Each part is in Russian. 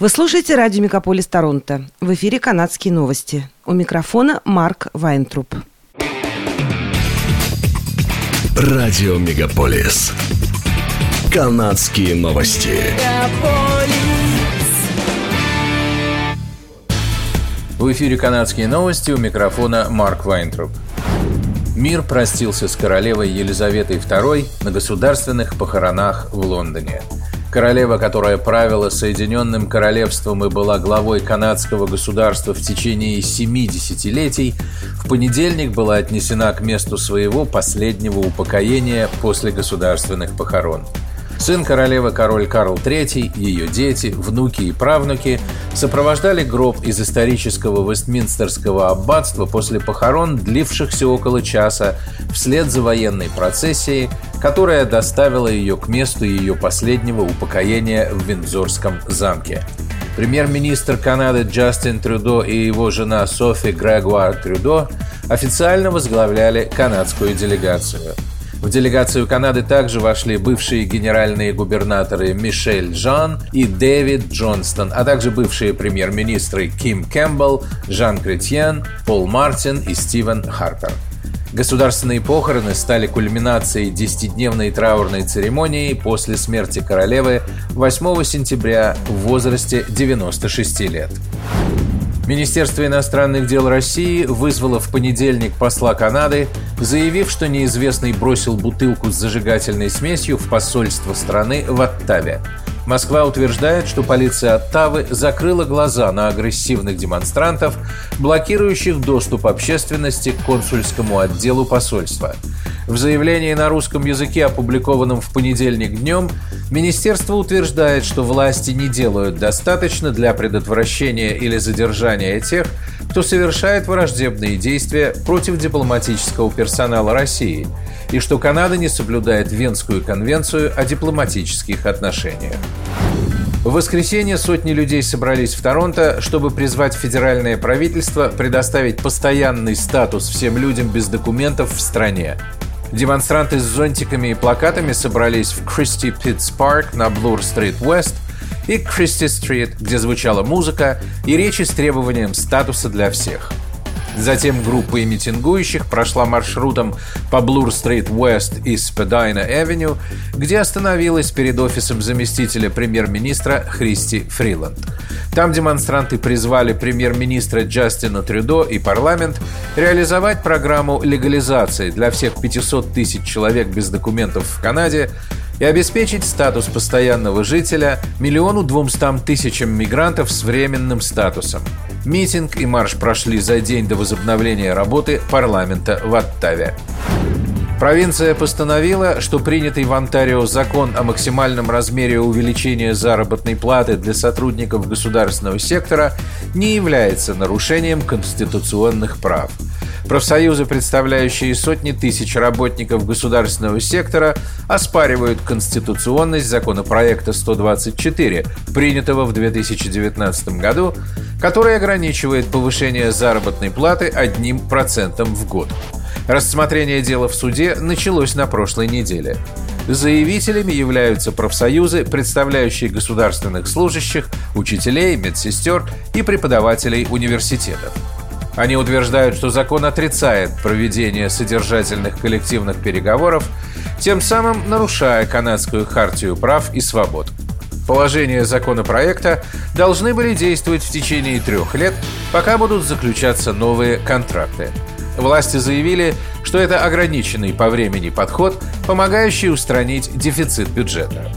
Вы слушаете радио «Мегаполис Торонто». В эфире «Канадские новости». У микрофона Марк Вайнтруп. Радио «Мегаполис». «Канадские новости». В эфире «Канадские новости» у микрофона Марк Вайнтруп. Мир простился с королевой Елизаветой II на государственных похоронах в Лондоне – Королева, которая правила Соединенным Королевством и была главой канадского государства в течение семи десятилетий, в понедельник была отнесена к месту своего последнего упокоения после государственных похорон – Сын королевы король Карл III, ее дети, внуки и правнуки сопровождали гроб из исторического Вестминстерского аббатства после похорон, длившихся около часа, вслед за военной процессией, которая доставила ее к месту ее последнего упокоения в Виндзорском замке. Премьер-министр Канады Джастин Трюдо и его жена Софи Грегуар Трюдо официально возглавляли канадскую делегацию – в делегацию Канады также вошли бывшие генеральные губернаторы Мишель Жан и Дэвид Джонстон, а также бывшие премьер-министры Ким Кэмпбелл, Жан Кретьен, Пол Мартин и Стивен Харпер. Государственные похороны стали кульминацией десятидневной траурной церемонии после смерти королевы 8 сентября в возрасте 96 лет. Министерство иностранных дел России вызвало в понедельник посла Канады, заявив, что неизвестный бросил бутылку с зажигательной смесью в посольство страны в Оттаве. Москва утверждает, что полиция Оттавы закрыла глаза на агрессивных демонстрантов, блокирующих доступ общественности к консульскому отделу посольства. В заявлении на русском языке, опубликованном в понедельник днем, министерство утверждает, что власти не делают достаточно для предотвращения или задержания тех, кто совершает враждебные действия против дипломатического персонала России, и что Канада не соблюдает Венскую конвенцию о дипломатических отношениях. В воскресенье сотни людей собрались в Торонто, чтобы призвать федеральное правительство предоставить постоянный статус всем людям без документов в стране. Демонстранты с зонтиками и плакатами собрались в Кристи Питтс Парк на Блур-стрит Уэст и Кристи-стрит, где звучала музыка и речи с требованием статуса для всех – Затем группа митингующих прошла маршрутом по Блур-стрит Уэст и Спедайна-Эвеню, где остановилась перед офисом заместителя премьер-министра Христи Фриланд. Там демонстранты призвали премьер-министра Джастина Трюдо и парламент реализовать программу легализации для всех 500 тысяч человек без документов в Канаде, и обеспечить статус постоянного жителя миллиону двумстам тысячам мигрантов с временным статусом. Митинг и марш прошли за день до возобновления работы парламента в Оттаве. Провинция постановила, что принятый в Онтарио закон о максимальном размере увеличения заработной платы для сотрудников государственного сектора не является нарушением конституционных прав – Профсоюзы, представляющие сотни тысяч работников государственного сектора, оспаривают конституционность законопроекта 124, принятого в 2019 году, который ограничивает повышение заработной платы одним процентом в год. Рассмотрение дела в суде началось на прошлой неделе. Заявителями являются профсоюзы, представляющие государственных служащих, учителей, медсестер и преподавателей университетов. Они утверждают, что закон отрицает проведение содержательных коллективных переговоров, тем самым нарушая канадскую хартию прав и свобод. Положения законопроекта должны были действовать в течение трех лет, пока будут заключаться новые контракты. Власти заявили, что это ограниченный по времени подход, помогающий устранить дефицит бюджета.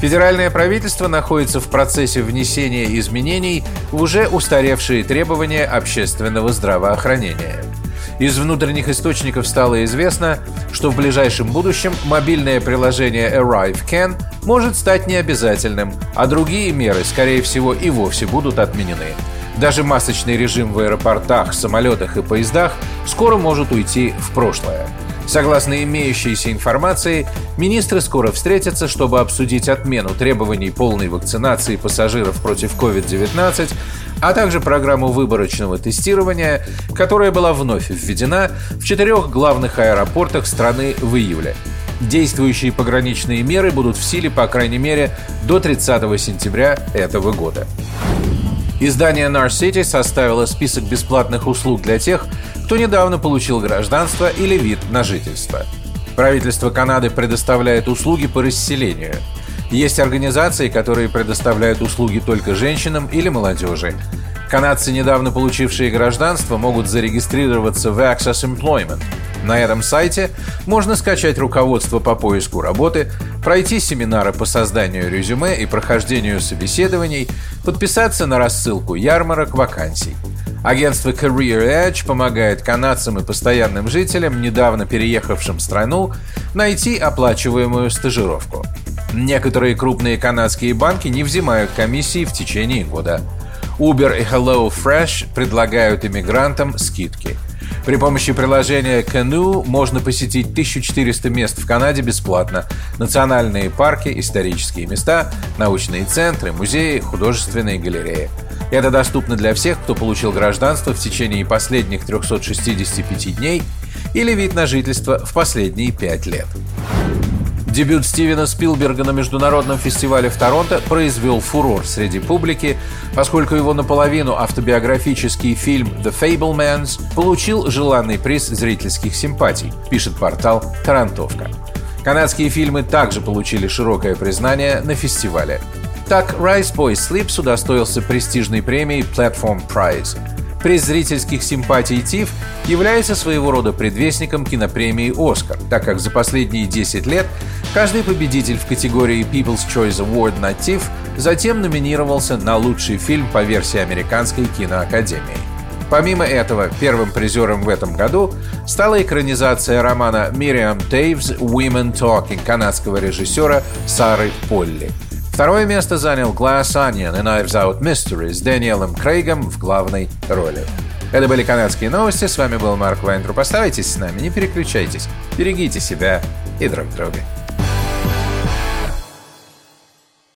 Федеральное правительство находится в процессе внесения изменений в уже устаревшие требования общественного здравоохранения. Из внутренних источников стало известно, что в ближайшем будущем мобильное приложение Arrive Can может стать необязательным, а другие меры, скорее всего, и вовсе будут отменены. Даже масочный режим в аэропортах, самолетах и поездах скоро может уйти в прошлое. Согласно имеющейся информации, министры скоро встретятся, чтобы обсудить отмену требований полной вакцинации пассажиров против COVID-19, а также программу выборочного тестирования, которая была вновь введена в четырех главных аэропортах страны в июле. Действующие пограничные меры будут в силе, по крайней мере, до 30 сентября этого года. Издание City составило список бесплатных услуг для тех, кто недавно получил гражданство или вид на жительство. Правительство Канады предоставляет услуги по расселению. Есть организации, которые предоставляют услуги только женщинам или молодежи. Канадцы, недавно получившие гражданство, могут зарегистрироваться в Access Employment. На этом сайте можно скачать руководство по поиску работы, пройти семинары по созданию резюме и прохождению собеседований, подписаться на рассылку ярмарок вакансий. Агентство Career Edge помогает канадцам и постоянным жителям, недавно переехавшим в страну, найти оплачиваемую стажировку. Некоторые крупные канадские банки не взимают комиссии в течение года. Uber и Hello Fresh предлагают иммигрантам скидки. При помощи приложения Canoe можно посетить 1400 мест в Канаде бесплатно. Национальные парки, исторические места, научные центры, музеи, художественные галереи. Это доступно для всех, кто получил гражданство в течение последних 365 дней или вид на жительство в последние 5 лет. Дебют Стивена Спилберга на международном фестивале в Торонто произвел фурор среди публики, поскольку его наполовину автобиографический фильм «The Fablemans» получил желанный приз зрительских симпатий, пишет портал «Тарантовка». Канадские фильмы также получили широкое признание на фестивале. Так, Rise Boy Sleeps удостоился престижной премии Platform Prize – Приз зрительских симпатий ТИФ является своего рода предвестником кинопремии «Оскар», так как за последние 10 лет каждый победитель в категории People's Choice Award на ТИФ затем номинировался на лучший фильм по версии Американской киноакадемии. Помимо этого, первым призером в этом году стала экранизация романа Мириам Тейвс «Women Talking» канадского режиссера Сары Полли – Второе место занял Glass Onion и Knives Out Mystery с Дэниелом Крейгом в главной роли. Это были канадские новости. С вами был Марк Вайнтруп. Оставайтесь с нами, не переключайтесь. Берегите себя и друг друга.